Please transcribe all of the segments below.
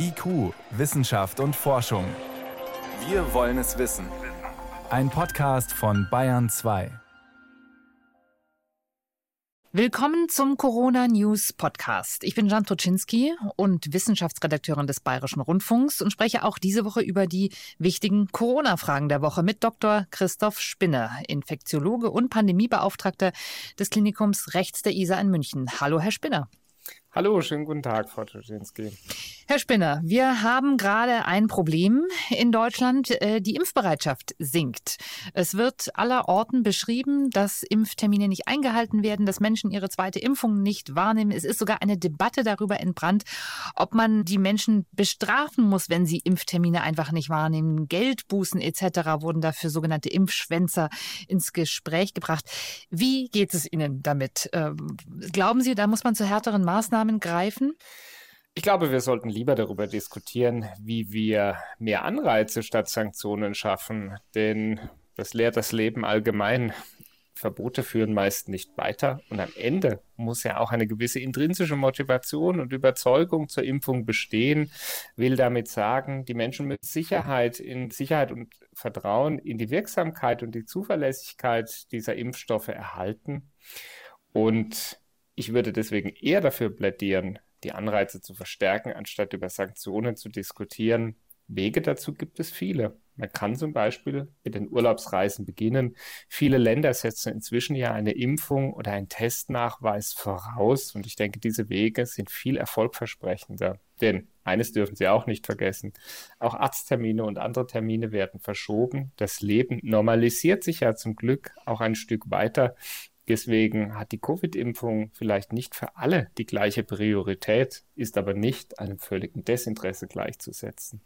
IQ, Wissenschaft und Forschung. Wir wollen es wissen. Ein Podcast von Bayern 2. Willkommen zum Corona News Podcast. Ich bin Jan Toczynski und Wissenschaftsredakteurin des Bayerischen Rundfunks und spreche auch diese Woche über die wichtigen Corona-Fragen der Woche mit Dr. Christoph Spinner, Infektiologe und Pandemiebeauftragter des Klinikums Rechts der ISA in München. Hallo, Herr Spinner. Hallo, schönen guten Tag, Frau Tuschinski. Herr Spinner, wir haben gerade ein Problem in Deutschland. Äh, die Impfbereitschaft sinkt. Es wird aller Orten beschrieben, dass Impftermine nicht eingehalten werden, dass Menschen ihre zweite Impfung nicht wahrnehmen. Es ist sogar eine Debatte darüber entbrannt, ob man die Menschen bestrafen muss, wenn sie Impftermine einfach nicht wahrnehmen. Geldbußen etc. wurden dafür sogenannte Impfschwänzer ins Gespräch gebracht. Wie geht es Ihnen damit? Ähm, glauben Sie, da muss man zu härteren Maßnahmen greifen? Ich glaube, wir sollten lieber darüber diskutieren, wie wir mehr Anreize statt Sanktionen schaffen, denn das lehrt das Leben allgemein. Verbote führen meist nicht weiter und am Ende muss ja auch eine gewisse intrinsische Motivation und Überzeugung zur Impfung bestehen. Will damit sagen, die Menschen mit Sicherheit in Sicherheit und Vertrauen in die Wirksamkeit und die Zuverlässigkeit dieser Impfstoffe erhalten. Und ich würde deswegen eher dafür plädieren, die Anreize zu verstärken, anstatt über Sanktionen zu diskutieren. Wege dazu gibt es viele. Man kann zum Beispiel mit den Urlaubsreisen beginnen. Viele Länder setzen inzwischen ja eine Impfung oder einen Testnachweis voraus. Und ich denke, diese Wege sind viel erfolgversprechender. Denn eines dürfen Sie auch nicht vergessen. Auch Arzttermine und andere Termine werden verschoben. Das Leben normalisiert sich ja zum Glück auch ein Stück weiter. Deswegen hat die Covid-Impfung vielleicht nicht für alle die gleiche Priorität, ist aber nicht einem völligen Desinteresse gleichzusetzen.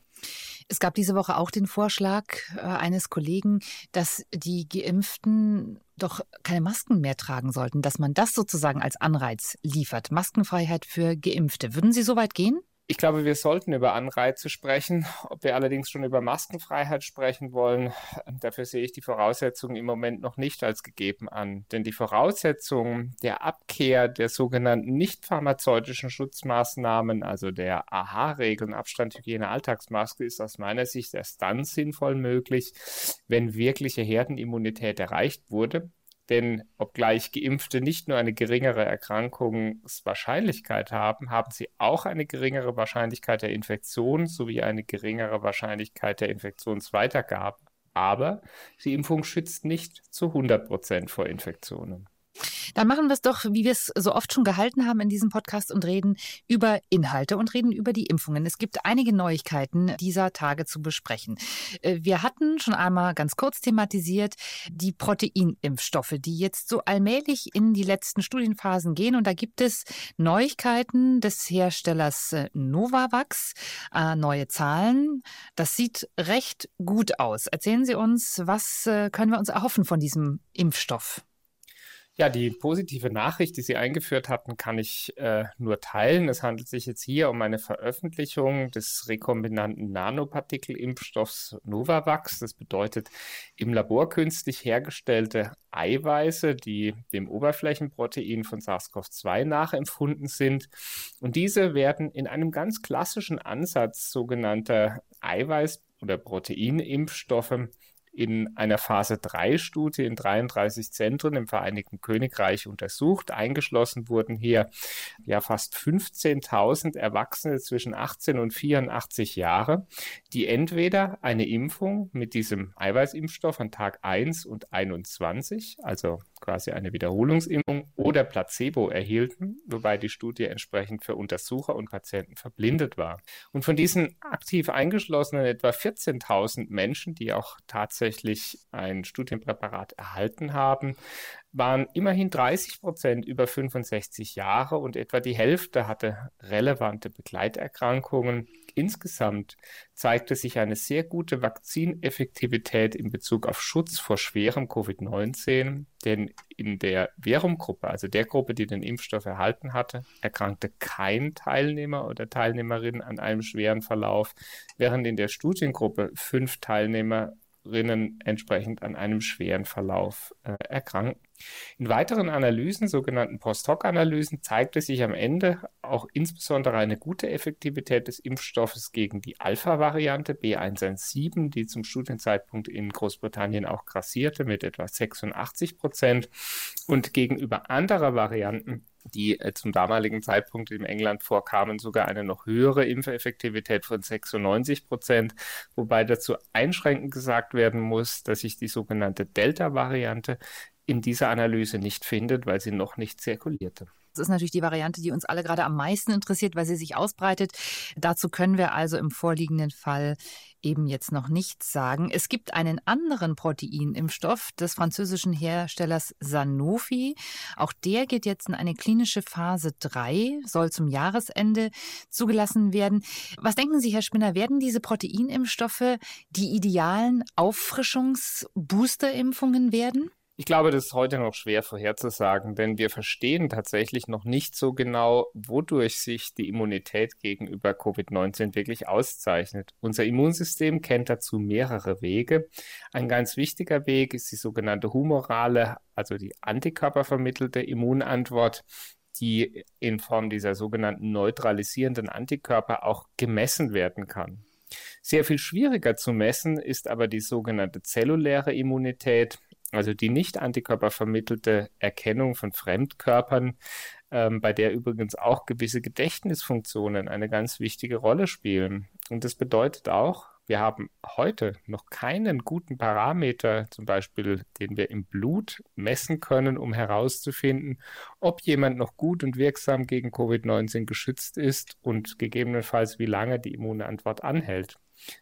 Es gab diese Woche auch den Vorschlag äh, eines Kollegen, dass die Geimpften doch keine Masken mehr tragen sollten, dass man das sozusagen als Anreiz liefert. Maskenfreiheit für Geimpfte. Würden Sie so weit gehen? Ich glaube, wir sollten über Anreize sprechen. Ob wir allerdings schon über Maskenfreiheit sprechen wollen, dafür sehe ich die Voraussetzungen im Moment noch nicht als gegeben an. Denn die Voraussetzung der Abkehr der sogenannten nicht pharmazeutischen Schutzmaßnahmen, also der AHA-Regeln, Abstand, Hygiene, Alltagsmaske, ist aus meiner Sicht erst dann sinnvoll möglich, wenn wirkliche Herdenimmunität erreicht wurde denn obgleich Geimpfte nicht nur eine geringere Erkrankungswahrscheinlichkeit haben, haben sie auch eine geringere Wahrscheinlichkeit der Infektion sowie eine geringere Wahrscheinlichkeit der Infektionsweitergabe. Aber die Impfung schützt nicht zu 100 Prozent vor Infektionen. Dann machen wir es doch, wie wir es so oft schon gehalten haben in diesem Podcast und reden über Inhalte und reden über die Impfungen. Es gibt einige Neuigkeiten dieser Tage zu besprechen. Äh, wir hatten schon einmal ganz kurz thematisiert die Proteinimpfstoffe, die jetzt so allmählich in die letzten Studienphasen gehen. Und da gibt es Neuigkeiten des Herstellers äh, Novavax, äh, neue Zahlen. Das sieht recht gut aus. Erzählen Sie uns, was können wir uns erhoffen von diesem Impfstoff? Ja, die positive Nachricht, die Sie eingeführt hatten, kann ich äh, nur teilen. Es handelt sich jetzt hier um eine Veröffentlichung des rekombinanten Nanopartikelimpfstoffs Novavax. Das bedeutet im Labor künstlich hergestellte Eiweiße, die dem Oberflächenprotein von SARS-CoV-2 nachempfunden sind. Und diese werden in einem ganz klassischen Ansatz sogenannter Eiweiß- oder Proteinimpfstoffe in einer Phase 3-Studie in 33 Zentren im Vereinigten Königreich untersucht. Eingeschlossen wurden hier ja fast 15.000 Erwachsene zwischen 18 und 84 Jahre, die entweder eine Impfung mit diesem Eiweißimpfstoff an Tag 1 und 21, also quasi eine Wiederholungsimpfung oder Placebo erhielten, wobei die Studie entsprechend für Untersucher und Patienten verblindet war. Und von diesen aktiv eingeschlossenen etwa 14.000 Menschen, die auch tatsächlich ein Studienpräparat erhalten haben, waren immerhin 30 Prozent über 65 Jahre und etwa die Hälfte hatte relevante Begleiterkrankungen. Insgesamt zeigte sich eine sehr gute Vakzineffektivität in Bezug auf Schutz vor schwerem Covid-19, denn in der Verum-Gruppe, also der Gruppe, die den Impfstoff erhalten hatte, erkrankte kein Teilnehmer oder Teilnehmerin an einem schweren Verlauf, während in der Studiengruppe fünf Teilnehmer Impferinnen entsprechend an einem schweren Verlauf äh, erkranken. In weiteren Analysen, sogenannten Post-Hoc-Analysen, zeigte sich am Ende auch insbesondere eine gute Effektivität des Impfstoffes gegen die Alpha-Variante B117, die zum Studienzeitpunkt in Großbritannien auch grassierte mit etwa 86 Prozent und gegenüber anderer Varianten die äh, zum damaligen Zeitpunkt in England vorkamen, sogar eine noch höhere Impfeffektivität von 96 Prozent, wobei dazu einschränkend gesagt werden muss, dass sich die sogenannte Delta-Variante in dieser Analyse nicht findet, weil sie noch nicht zirkulierte. Das ist natürlich die Variante, die uns alle gerade am meisten interessiert, weil sie sich ausbreitet. Dazu können wir also im vorliegenden Fall eben jetzt noch nichts sagen. Es gibt einen anderen Proteinimpfstoff des französischen Herstellers Sanofi. Auch der geht jetzt in eine klinische Phase 3, soll zum Jahresende zugelassen werden. Was denken Sie, Herr Spinner, werden diese Proteinimpfstoffe die idealen Auffrischungs-Boosterimpfungen werden? Ich glaube, das ist heute noch schwer vorherzusagen, denn wir verstehen tatsächlich noch nicht so genau, wodurch sich die Immunität gegenüber Covid-19 wirklich auszeichnet. Unser Immunsystem kennt dazu mehrere Wege. Ein ganz wichtiger Weg ist die sogenannte humorale, also die antikörpervermittelte Immunantwort die in Form dieser sogenannten neutralisierenden Antikörper auch gemessen werden kann. Sehr viel schwieriger zu messen ist aber die sogenannte zelluläre Immunität, also die nicht antikörpervermittelte Erkennung von Fremdkörpern, ähm, bei der übrigens auch gewisse Gedächtnisfunktionen eine ganz wichtige Rolle spielen. Und das bedeutet auch, wir haben heute noch keinen guten Parameter, zum Beispiel, den wir im Blut messen können, um herauszufinden, ob jemand noch gut und wirksam gegen Covid-19 geschützt ist und gegebenenfalls wie lange die Immunantwort anhält.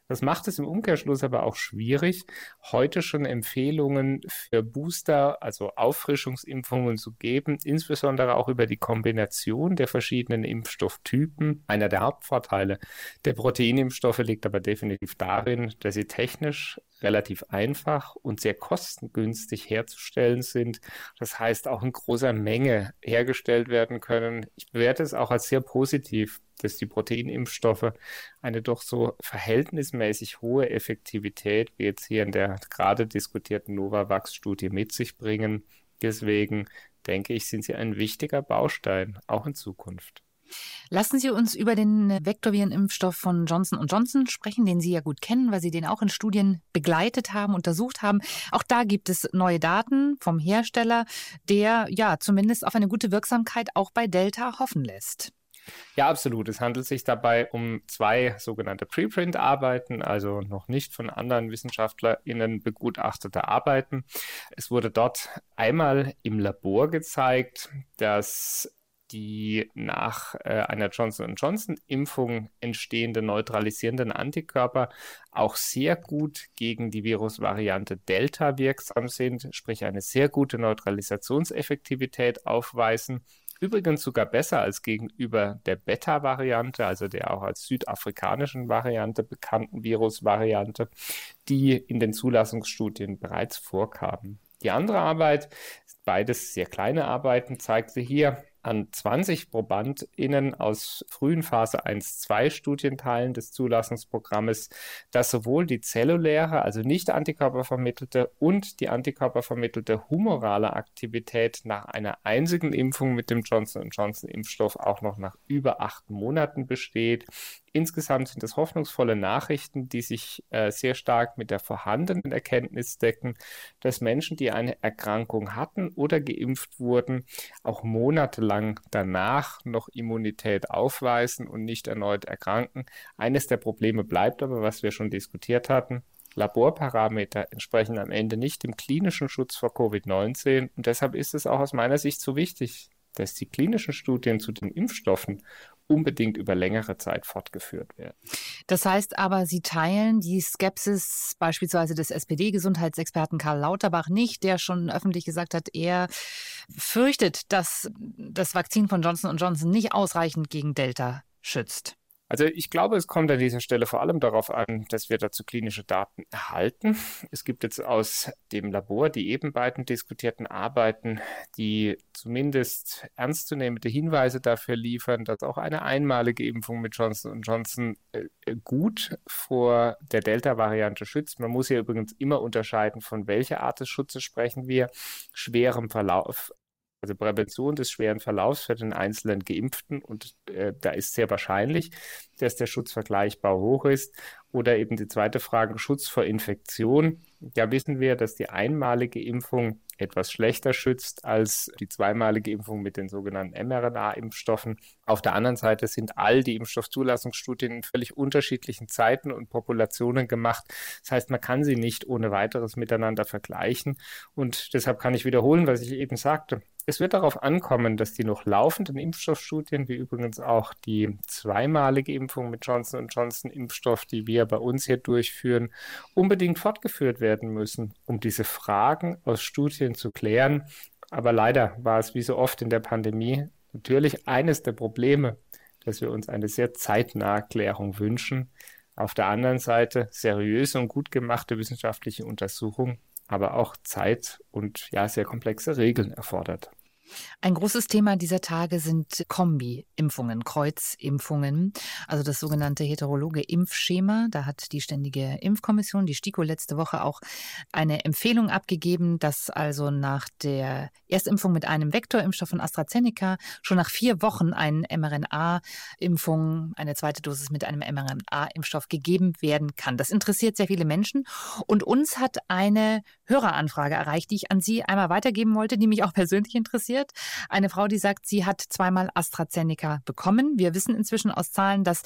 Das macht es im Umkehrschluss aber auch schwierig, heute schon Empfehlungen für Booster, also Auffrischungsimpfungen zu geben, insbesondere auch über die Kombination der verschiedenen Impfstofftypen. Einer der Hauptvorteile der Proteinimpfstoffe liegt aber definitiv darin, dass sie technisch relativ einfach und sehr kostengünstig herzustellen sind. Das heißt, auch in großer Menge hergestellt werden können. Ich bewerte es auch als sehr positiv, dass die Proteinimpfstoffe eine doch so verhältnismäßig hohe Effektivität, wie jetzt hier in der gerade diskutierten Novavax-Studie, mit sich bringen. Deswegen denke ich, sind sie ein wichtiger Baustein, auch in Zukunft. Lassen Sie uns über den Vektorvirenimpfstoff von Johnson Johnson sprechen, den Sie ja gut kennen, weil Sie den auch in Studien begleitet haben, untersucht haben. Auch da gibt es neue Daten vom Hersteller, der ja zumindest auf eine gute Wirksamkeit auch bei Delta hoffen lässt. Ja, absolut. Es handelt sich dabei um zwei sogenannte Preprint-Arbeiten, also noch nicht von anderen WissenschaftlerInnen begutachtete Arbeiten. Es wurde dort einmal im Labor gezeigt, dass die nach äh, einer Johnson Johnson-Impfung entstehenden neutralisierenden Antikörper auch sehr gut gegen die Virusvariante Delta wirksam sind, sprich eine sehr gute Neutralisationseffektivität aufweisen Übrigens sogar besser als gegenüber der Beta-Variante, also der auch als südafrikanischen Variante bekannten Virusvariante, die in den Zulassungsstudien bereits vorkamen. Die andere Arbeit, beides sehr kleine Arbeiten, zeigte hier, an 20 ProbandInnen aus frühen Phase 1-2 Studienteilen des Zulassungsprogrammes, dass sowohl die zelluläre, also nicht antikörpervermittelte und die antikörpervermittelte humorale Aktivität nach einer einzigen Impfung mit dem Johnson Johnson Impfstoff auch noch nach über acht Monaten besteht. Insgesamt sind es hoffnungsvolle Nachrichten, die sich äh, sehr stark mit der vorhandenen Erkenntnis decken, dass Menschen, die eine Erkrankung hatten oder geimpft wurden, auch monatelang danach noch Immunität aufweisen und nicht erneut erkranken. Eines der Probleme bleibt aber, was wir schon diskutiert hatten, Laborparameter entsprechen am Ende nicht dem klinischen Schutz vor Covid-19 und deshalb ist es auch aus meiner Sicht so wichtig, dass die klinischen Studien zu den Impfstoffen unbedingt über längere Zeit fortgeführt werden. Das heißt aber, Sie teilen die Skepsis beispielsweise des SPD-Gesundheitsexperten Karl Lauterbach nicht, der schon öffentlich gesagt hat, er fürchtet, dass das Vakzin von Johnson Johnson nicht ausreichend gegen Delta schützt. Also ich glaube, es kommt an dieser Stelle vor allem darauf an, dass wir dazu klinische Daten erhalten. Es gibt jetzt aus dem Labor die eben beiden diskutierten Arbeiten, die zumindest ernstzunehmende Hinweise dafür liefern, dass auch eine einmalige Impfung mit Johnson Johnson äh, gut vor der Delta-Variante schützt. Man muss hier übrigens immer unterscheiden, von welcher Art des Schutzes sprechen wir. Schwerem Verlauf also Prävention des schweren Verlaufs für den einzelnen Geimpften. Und äh, da ist sehr wahrscheinlich, dass der Schutz vergleichbar hoch ist. Oder eben die zweite Frage, Schutz vor Infektion. Da wissen wir, dass die einmalige Impfung etwas schlechter schützt als die zweimalige Impfung mit den sogenannten mRNA-Impfstoffen. Auf der anderen Seite sind all die Impfstoffzulassungsstudien in völlig unterschiedlichen Zeiten und Populationen gemacht. Das heißt, man kann sie nicht ohne weiteres miteinander vergleichen. Und deshalb kann ich wiederholen, was ich eben sagte. Es wird darauf ankommen, dass die noch laufenden Impfstoffstudien, wie übrigens auch die zweimalige Impfung mit Johnson Johnson Impfstoff, die wir bei uns hier durchführen, unbedingt fortgeführt werden müssen, um diese Fragen aus Studien zu klären. Aber leider war es wie so oft in der Pandemie natürlich eines der Probleme, dass wir uns eine sehr zeitnahe Klärung wünschen. Auf der anderen Seite seriöse und gut gemachte wissenschaftliche Untersuchungen, aber auch Zeit und ja sehr komplexe Regeln erfordert. Ein großes Thema dieser Tage sind Kombi-Impfungen, Kreuzimpfungen, also das sogenannte heterologe Impfschema. Da hat die Ständige Impfkommission, die STIKO, letzte Woche auch eine Empfehlung abgegeben, dass also nach der Erstimpfung mit einem Vektorimpfstoff von AstraZeneca schon nach vier Wochen eine mRNA-Impfung, eine zweite Dosis mit einem mRNA-Impfstoff gegeben werden kann. Das interessiert sehr viele Menschen und uns hat eine Höreranfrage erreicht, die ich an Sie einmal weitergeben wollte, die mich auch persönlich interessiert passiert. Eine Frau, die sagt, sie hat zweimal AstraZeneca bekommen. Wir wissen inzwischen aus Zahlen, dass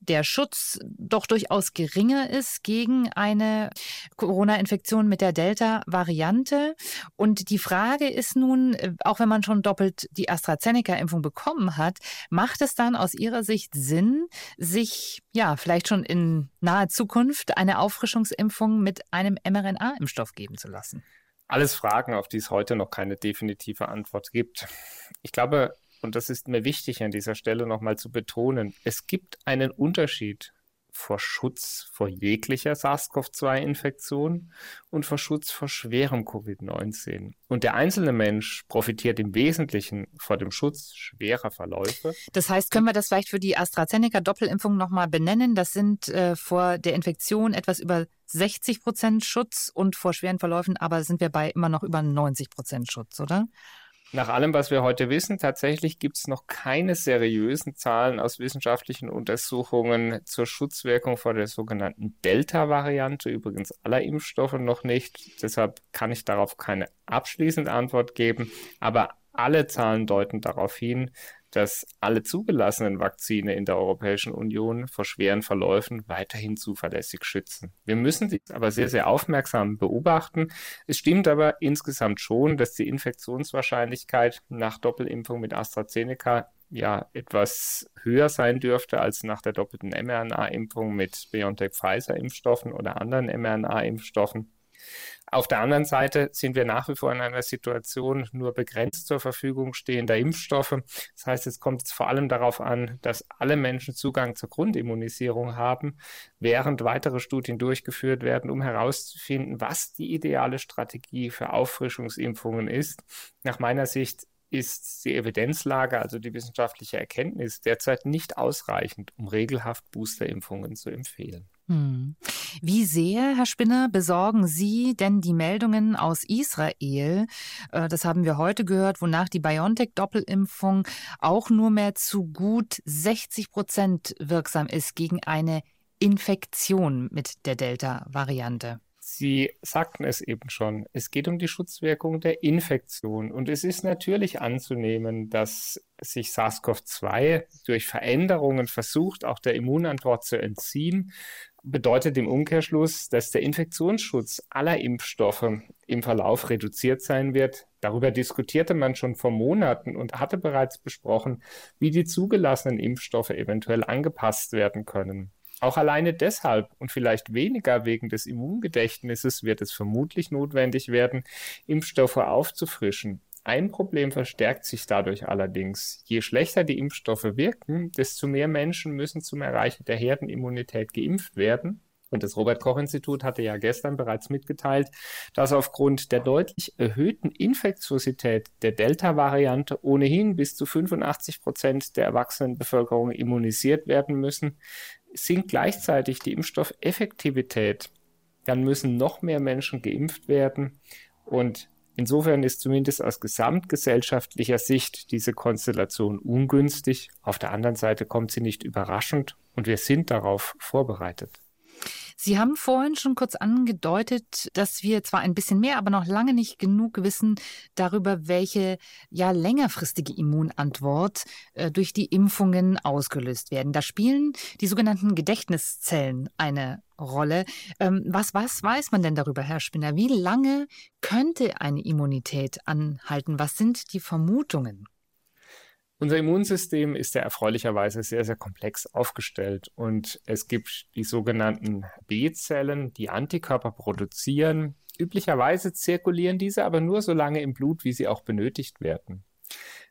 der Schutz doch durchaus geringer ist gegen eine Corona-Infektion mit der Delta-Variante. Und die Frage ist nun, auch wenn man schon doppelt die AstraZeneca-Impfung bekommen hat, macht es dann aus Ihrer Sicht Sinn, sich ja vielleicht schon in naher Zukunft eine Auffrischungsimpfung mit einem mRNA-Impfstoff geben zu lassen? Alles Fragen, auf die es heute noch keine definitive Antwort gibt. Ich glaube, und das ist mir wichtig an dieser Stelle nochmal zu betonen, es gibt einen Unterschied vor Schutz vor jeglicher SARS-CoV-2-Infektion und vor Schutz vor schwerem Covid-19. Und der einzelne Mensch profitiert im Wesentlichen vor dem Schutz schwerer Verläufe. Das heißt, können wir das vielleicht für die AstraZeneca-Doppelimpfung nochmal benennen? Das sind äh, vor der Infektion etwas über 60 Prozent Schutz und vor schweren Verläufen, aber sind wir bei immer noch über 90 Prozent Schutz, oder? Nach allem, was wir heute wissen, tatsächlich gibt es noch keine seriösen Zahlen aus wissenschaftlichen Untersuchungen zur Schutzwirkung vor der sogenannten Delta-Variante, übrigens aller Impfstoffe noch nicht. Deshalb kann ich darauf keine abschließende Antwort geben, aber alle Zahlen deuten darauf hin, dass alle zugelassenen Vakzine in der Europäischen Union vor schweren Verläufen weiterhin zuverlässig schützen. Wir müssen dies aber sehr, sehr aufmerksam beobachten. Es stimmt aber insgesamt schon, dass die Infektionswahrscheinlichkeit nach Doppelimpfung mit AstraZeneca ja etwas höher sein dürfte als nach der doppelten mRNA-Impfung mit BioNTech-Pfizer-Impfstoffen oder anderen mRNA-Impfstoffen. Auf der anderen Seite sind wir nach wie vor in einer Situation nur begrenzt zur Verfügung stehender Impfstoffe. Das heißt, es kommt vor allem darauf an, dass alle Menschen Zugang zur Grundimmunisierung haben, während weitere Studien durchgeführt werden, um herauszufinden, was die ideale Strategie für Auffrischungsimpfungen ist. Nach meiner Sicht ist die Evidenzlage, also die wissenschaftliche Erkenntnis, derzeit nicht ausreichend, um regelhaft Boosterimpfungen zu empfehlen. Hm. Wie sehr, Herr Spinner, besorgen Sie denn die Meldungen aus Israel? Äh, das haben wir heute gehört, wonach die BioNTech-Doppelimpfung auch nur mehr zu gut 60 Prozent wirksam ist gegen eine Infektion mit der Delta-Variante. Sie sagten es eben schon, es geht um die Schutzwirkung der Infektion. Und es ist natürlich anzunehmen, dass sich SARS-CoV-2 durch Veränderungen versucht, auch der Immunantwort zu entziehen. Bedeutet im Umkehrschluss, dass der Infektionsschutz aller Impfstoffe im Verlauf reduziert sein wird. Darüber diskutierte man schon vor Monaten und hatte bereits besprochen, wie die zugelassenen Impfstoffe eventuell angepasst werden können. Auch alleine deshalb und vielleicht weniger wegen des Immungedächtnisses wird es vermutlich notwendig werden, Impfstoffe aufzufrischen. Ein Problem verstärkt sich dadurch allerdings. Je schlechter die Impfstoffe wirken, desto mehr Menschen müssen zum Erreichen der Herdenimmunität geimpft werden. Und das Robert Koch Institut hatte ja gestern bereits mitgeteilt, dass aufgrund der deutlich erhöhten Infektiosität der Delta-Variante ohnehin bis zu 85 Prozent der Erwachsenenbevölkerung immunisiert werden müssen, sinkt gleichzeitig die Impfstoffeffektivität. Dann müssen noch mehr Menschen geimpft werden. Und insofern ist zumindest aus gesamtgesellschaftlicher Sicht diese Konstellation ungünstig. Auf der anderen Seite kommt sie nicht überraschend und wir sind darauf vorbereitet. Sie haben vorhin schon kurz angedeutet, dass wir zwar ein bisschen mehr, aber noch lange nicht genug wissen darüber, welche ja längerfristige Immunantwort äh, durch die Impfungen ausgelöst werden. Da spielen die sogenannten Gedächtniszellen eine Rolle. Ähm, was, was weiß man denn darüber, Herr Spinner? Wie lange könnte eine Immunität anhalten? Was sind die Vermutungen? Unser Immunsystem ist ja erfreulicherweise sehr, sehr komplex aufgestellt und es gibt die sogenannten B-Zellen, die Antikörper produzieren. Üblicherweise zirkulieren diese aber nur so lange im Blut, wie sie auch benötigt werden.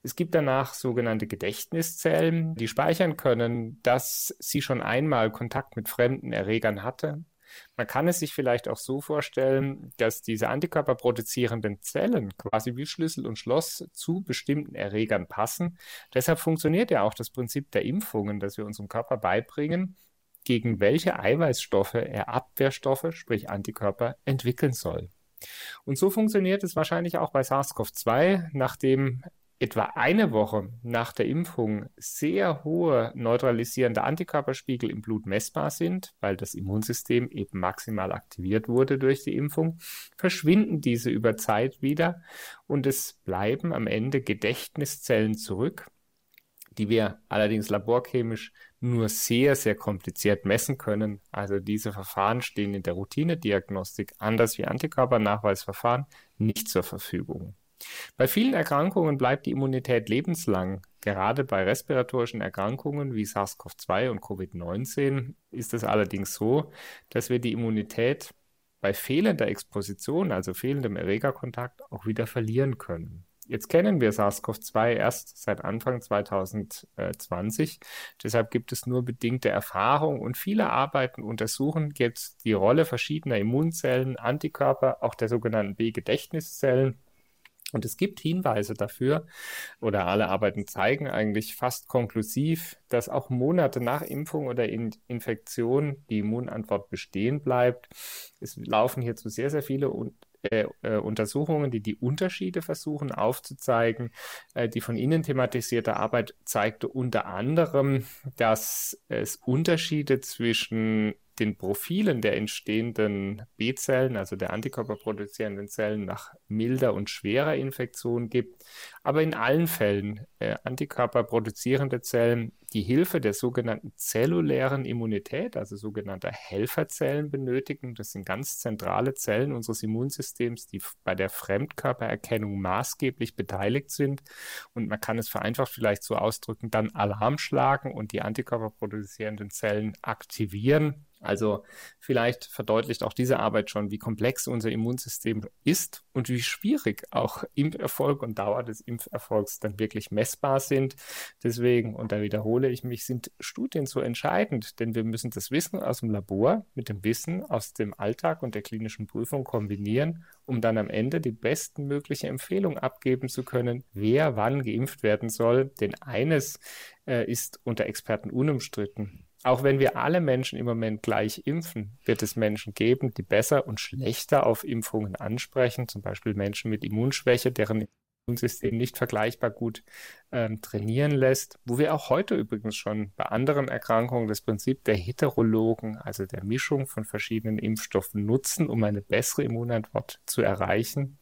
Es gibt danach sogenannte Gedächtniszellen, die speichern können, dass sie schon einmal Kontakt mit fremden Erregern hatte man kann es sich vielleicht auch so vorstellen, dass diese Antikörper produzierenden Zellen quasi wie Schlüssel und Schloss zu bestimmten Erregern passen. Deshalb funktioniert ja auch das Prinzip der Impfungen, dass wir unserem Körper beibringen, gegen welche Eiweißstoffe er Abwehrstoffe, sprich Antikörper, entwickeln soll. Und so funktioniert es wahrscheinlich auch bei SARS-CoV-2, nachdem etwa eine Woche nach der Impfung sehr hohe neutralisierende Antikörperspiegel im Blut messbar sind, weil das Immunsystem eben maximal aktiviert wurde durch die Impfung, verschwinden diese über Zeit wieder und es bleiben am Ende Gedächtniszellen zurück, die wir allerdings laborchemisch nur sehr, sehr kompliziert messen können. Also diese Verfahren stehen in der Routinediagnostik, anders wie Antikörpernachweisverfahren, nicht zur Verfügung. Bei vielen Erkrankungen bleibt die Immunität lebenslang. Gerade bei respiratorischen Erkrankungen wie SARS-CoV-2 und Covid-19 ist es allerdings so, dass wir die Immunität bei fehlender Exposition, also fehlendem Erregerkontakt, auch wieder verlieren können. Jetzt kennen wir SARS-CoV-2 erst seit Anfang 2020. Deshalb gibt es nur bedingte Erfahrung und viele Arbeiten untersuchen jetzt die Rolle verschiedener Immunzellen, Antikörper, auch der sogenannten B-Gedächtniszellen und es gibt Hinweise dafür, oder alle Arbeiten zeigen eigentlich fast konklusiv, dass auch Monate nach Impfung oder in Infektion die Immunantwort bestehen bleibt. Es laufen hierzu sehr, sehr viele äh, äh, Untersuchungen, die die Unterschiede versuchen aufzuzeigen. Äh, die von Ihnen thematisierte Arbeit zeigte unter anderem, dass es Unterschiede zwischen den Profilen der entstehenden B-Zellen, also der antikörperproduzierenden Zellen, nach milder und schwerer Infektion gibt. Aber in allen Fällen äh, antikörperproduzierende Zellen die Hilfe der sogenannten zellulären Immunität, also sogenannter Helferzellen benötigen. Das sind ganz zentrale Zellen unseres Immunsystems, die bei der Fremdkörpererkennung maßgeblich beteiligt sind. Und man kann es vereinfacht vielleicht so ausdrücken, dann Alarm schlagen und die antikörperproduzierenden Zellen aktivieren also vielleicht verdeutlicht auch diese Arbeit schon, wie komplex unser Immunsystem ist und wie schwierig auch Impferfolg und Dauer des Impferfolgs dann wirklich messbar sind. Deswegen, und da wiederhole ich mich, sind Studien so entscheidend, denn wir müssen das Wissen aus dem Labor mit dem Wissen aus dem Alltag und der klinischen Prüfung kombinieren, um dann am Ende die bestmögliche Empfehlung abgeben zu können, wer wann geimpft werden soll. Denn eines äh, ist unter Experten unumstritten auch wenn wir alle Menschen im Moment gleich impfen, wird es Menschen geben, die besser und schlechter auf Impfungen ansprechen, zum Beispiel Menschen mit Immunschwäche, deren Immunsystem nicht vergleichbar gut ähm, trainieren lässt, wo wir auch heute übrigens schon bei anderen Erkrankungen das Prinzip der Heterologen, also der Mischung von verschiedenen Impfstoffen nutzen, um eine bessere Immunantwort zu erreichen.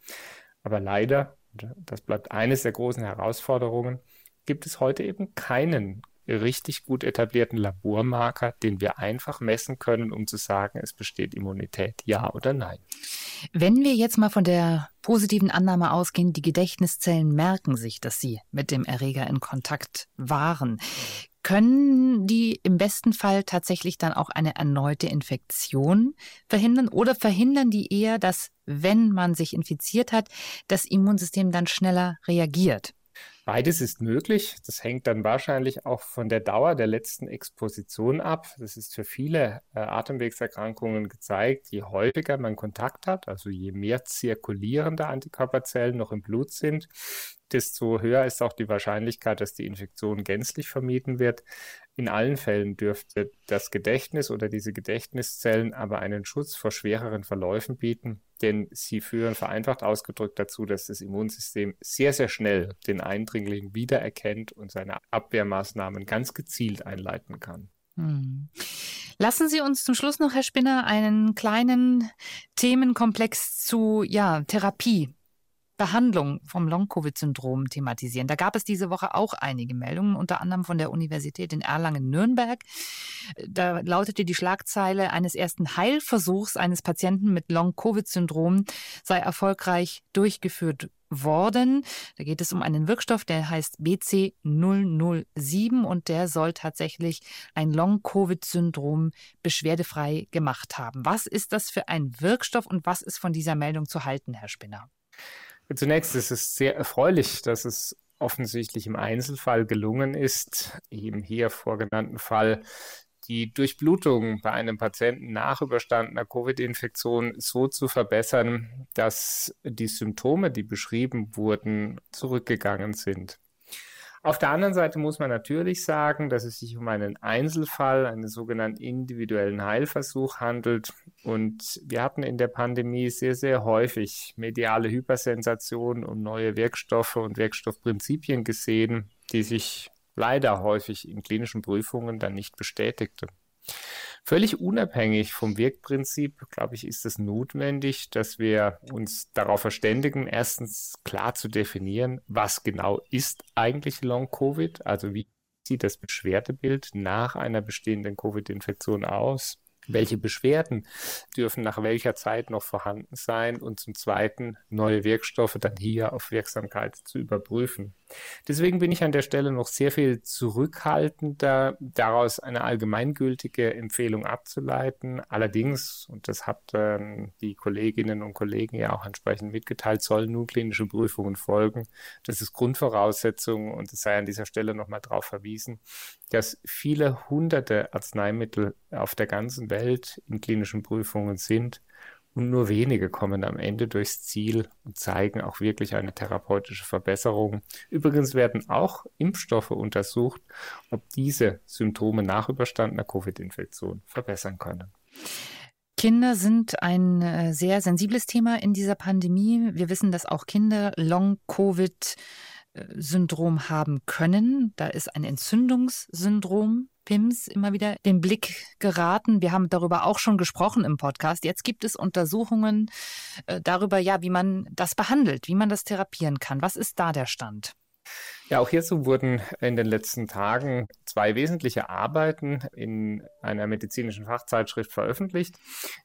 Aber leider, das bleibt eines der großen Herausforderungen, gibt es heute eben keinen richtig gut etablierten Labormarker, den wir einfach messen können, um zu sagen, es besteht Immunität, ja oder nein. Wenn wir jetzt mal von der positiven Annahme ausgehen, die Gedächtniszellen merken sich, dass sie mit dem Erreger in Kontakt waren. können die im besten Fall tatsächlich dann auch eine erneute Infektion verhindern oder verhindern die eher, dass, wenn man sich infiziert hat, das Immunsystem dann schneller reagiert? Beides ist möglich. Das hängt dann wahrscheinlich auch von der Dauer der letzten Exposition ab. Das ist für viele äh, Atemwegserkrankungen gezeigt. Je häufiger man Kontakt hat, also je mehr zirkulierende Antikörperzellen noch im Blut sind, desto höher ist auch die Wahrscheinlichkeit, dass die Infektion gänzlich vermieden wird. In allen Fällen dürfte das Gedächtnis oder diese Gedächtniszellen aber einen Schutz vor schwereren Verläufen bieten, denn sie führen vereinfacht ausgedrückt dazu, dass das Immunsystem sehr, sehr schnell den Eindringling wiedererkennt und seine Abwehrmaßnahmen ganz gezielt einleiten kann. Hm. Lassen Sie uns zum Schluss noch, Herr Spinner, einen kleinen Themenkomplex zu ja, Therapie Behandlung vom Long-Covid-Syndrom thematisieren. Da gab es diese Woche auch einige Meldungen, unter anderem von der Universität in Erlangen-Nürnberg. Da lautete die Schlagzeile eines ersten Heilversuchs eines Patienten mit Long-Covid-Syndrom sei erfolgreich durchgeführt worden. Da geht es um einen Wirkstoff, der heißt BC007 und der soll tatsächlich ein Long-Covid-Syndrom beschwerdefrei gemacht haben. Was ist das für ein Wirkstoff und was ist von dieser Meldung zu halten, Herr Spinner? Zunächst ist es sehr erfreulich, dass es offensichtlich im Einzelfall gelungen ist, im hier vorgenannten Fall die Durchblutung bei einem Patienten nach überstandener Covid-Infektion so zu verbessern, dass die Symptome, die beschrieben wurden, zurückgegangen sind. Auf der anderen Seite muss man natürlich sagen, dass es sich um einen Einzelfall, einen sogenannten individuellen Heilversuch handelt. Und wir hatten in der Pandemie sehr, sehr häufig mediale Hypersensationen um neue Wirkstoffe und Wirkstoffprinzipien gesehen, die sich leider häufig in klinischen Prüfungen dann nicht bestätigten. Völlig unabhängig vom Wirkprinzip, glaube ich, ist es notwendig, dass wir uns darauf verständigen, erstens klar zu definieren, was genau ist eigentlich Long-Covid, also wie sieht das Beschwerdebild nach einer bestehenden Covid-Infektion aus? Welche Beschwerden dürfen nach welcher Zeit noch vorhanden sein? Und zum Zweiten neue Wirkstoffe dann hier auf Wirksamkeit zu überprüfen. Deswegen bin ich an der Stelle noch sehr viel zurückhaltender, daraus eine allgemeingültige Empfehlung abzuleiten. Allerdings, und das hat ähm, die Kolleginnen und Kollegen ja auch entsprechend mitgeteilt, sollen nun klinische Prüfungen folgen. Das ist Grundvoraussetzung und es sei an dieser Stelle nochmal darauf verwiesen, dass viele hunderte Arzneimittel auf der ganzen Welt in klinischen Prüfungen sind und nur wenige kommen am Ende durchs Ziel und zeigen auch wirklich eine therapeutische Verbesserung. Übrigens werden auch Impfstoffe untersucht, ob diese Symptome nach überstandener Covid-Infektion verbessern können. Kinder sind ein äh, sehr sensibles Thema in dieser Pandemie. Wir wissen, dass auch Kinder Long-Covid Syndrom haben können. Da ist ein Entzündungssyndrom, PIMS, immer wieder den Blick geraten. Wir haben darüber auch schon gesprochen im Podcast. Jetzt gibt es Untersuchungen äh, darüber, ja, wie man das behandelt, wie man das therapieren kann. Was ist da der Stand? Ja, auch hierzu wurden in den letzten Tagen zwei wesentliche Arbeiten in einer medizinischen Fachzeitschrift veröffentlicht.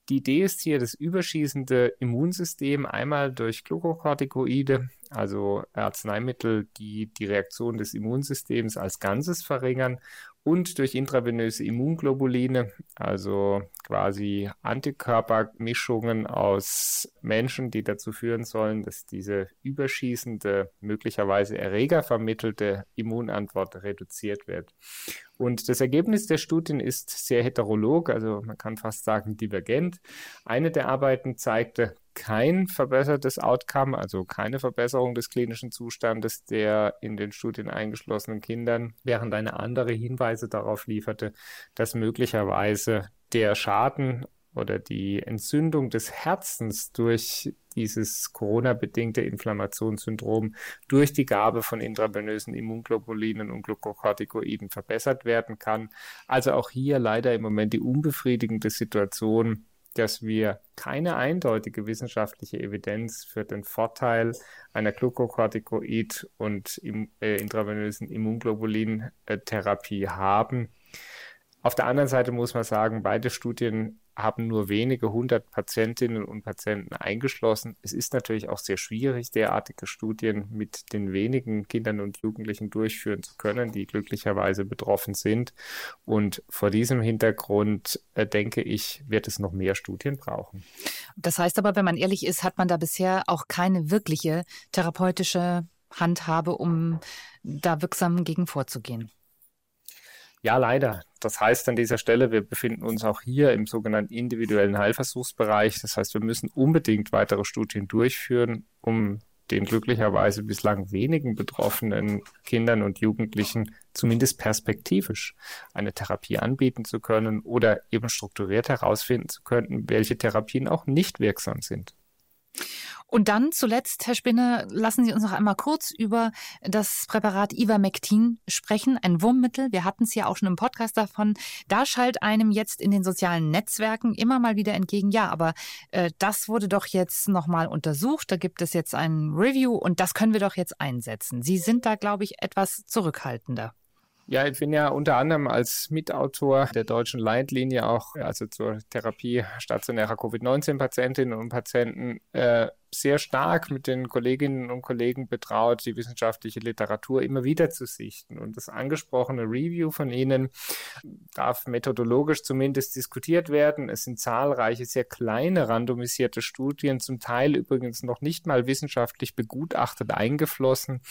Die Idee ist hier, das überschießende Immunsystem einmal durch Glukokortikoide, also Arzneimittel, die die Reaktion des Immunsystems als Ganzes verringern und durch intravenöse Immunglobuline, also quasi Antikörpermischungen aus Menschen, die dazu führen sollen, dass diese überschießende, möglicherweise erregervermittelte Immunantwort reduziert wird. Und das Ergebnis der Studien ist sehr heterolog, also man kann fast sagen divergent. Eine der Arbeiten zeigte kein verbessertes Outcome, also keine Verbesserung des klinischen Zustandes der in den Studien eingeschlossenen Kindern, während eine andere Hinweise darauf lieferte, dass möglicherweise der Schaden oder die Entzündung des Herzens durch dieses Corona-bedingte Inflammationssyndrom durch die Gabe von intravenösen Immunglobulinen und Glukokortikoiden verbessert werden kann. Also auch hier leider im Moment die unbefriedigende Situation, dass wir keine eindeutige wissenschaftliche Evidenz für den Vorteil einer Glukokortikoid- und äh, intravenösen Immunglobulin-Therapie haben. Auf der anderen Seite muss man sagen, beide Studien haben nur wenige hundert Patientinnen und Patienten eingeschlossen. Es ist natürlich auch sehr schwierig, derartige Studien mit den wenigen Kindern und Jugendlichen durchführen zu können, die glücklicherweise betroffen sind. Und vor diesem Hintergrund, äh, denke ich, wird es noch mehr Studien brauchen. Das heißt aber, wenn man ehrlich ist, hat man da bisher auch keine wirkliche therapeutische Handhabe, um da wirksam gegen vorzugehen. Ja, leider. Das heißt an dieser Stelle, wir befinden uns auch hier im sogenannten individuellen Heilversuchsbereich. Das heißt, wir müssen unbedingt weitere Studien durchführen, um den glücklicherweise bislang wenigen betroffenen Kindern und Jugendlichen zumindest perspektivisch eine Therapie anbieten zu können oder eben strukturiert herausfinden zu können, welche Therapien auch nicht wirksam sind. Und dann zuletzt, Herr Spinner, lassen Sie uns noch einmal kurz über das Präparat Ivermectin sprechen, ein Wurmmittel. Wir hatten es ja auch schon im Podcast davon. Da schallt einem jetzt in den sozialen Netzwerken immer mal wieder entgegen, ja, aber äh, das wurde doch jetzt nochmal untersucht. Da gibt es jetzt ein Review und das können wir doch jetzt einsetzen. Sie sind da, glaube ich, etwas zurückhaltender. Ja, ich bin ja unter anderem als Mitautor der deutschen Leitlinie auch, also zur Therapie stationärer Covid-19-Patientinnen und Patienten, äh, sehr stark mit den Kolleginnen und Kollegen betraut, die wissenschaftliche Literatur immer wieder zu sichten. Und das angesprochene Review von Ihnen darf methodologisch zumindest diskutiert werden. Es sind zahlreiche, sehr kleine randomisierte Studien, zum Teil übrigens noch nicht mal wissenschaftlich begutachtet eingeflossen.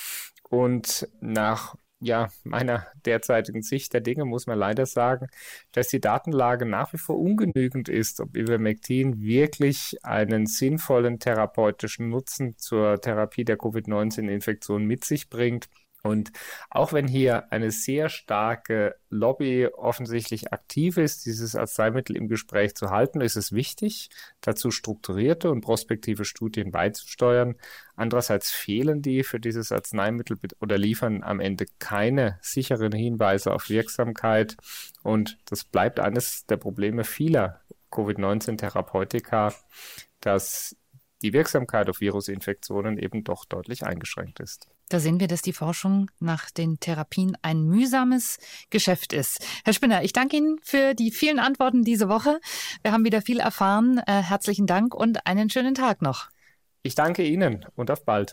Und nach ja, meiner derzeitigen Sicht der Dinge muss man leider sagen, dass die Datenlage nach wie vor ungenügend ist, ob Ivermectin wirklich einen sinnvollen therapeutischen Nutzen zur Therapie der Covid-19-Infektion mit sich bringt. Und auch wenn hier eine sehr starke Lobby offensichtlich aktiv ist, dieses Arzneimittel im Gespräch zu halten, ist es wichtig, dazu strukturierte und prospektive Studien beizusteuern. Andererseits fehlen die für dieses Arzneimittel oder liefern am Ende keine sicheren Hinweise auf Wirksamkeit. Und das bleibt eines der Probleme vieler Covid-19-Therapeutika, dass die Wirksamkeit auf Virusinfektionen eben doch deutlich eingeschränkt ist. Da sehen wir, dass die Forschung nach den Therapien ein mühsames Geschäft ist. Herr Spinner, ich danke Ihnen für die vielen Antworten diese Woche. Wir haben wieder viel erfahren. Äh, herzlichen Dank und einen schönen Tag noch. Ich danke Ihnen und auf bald.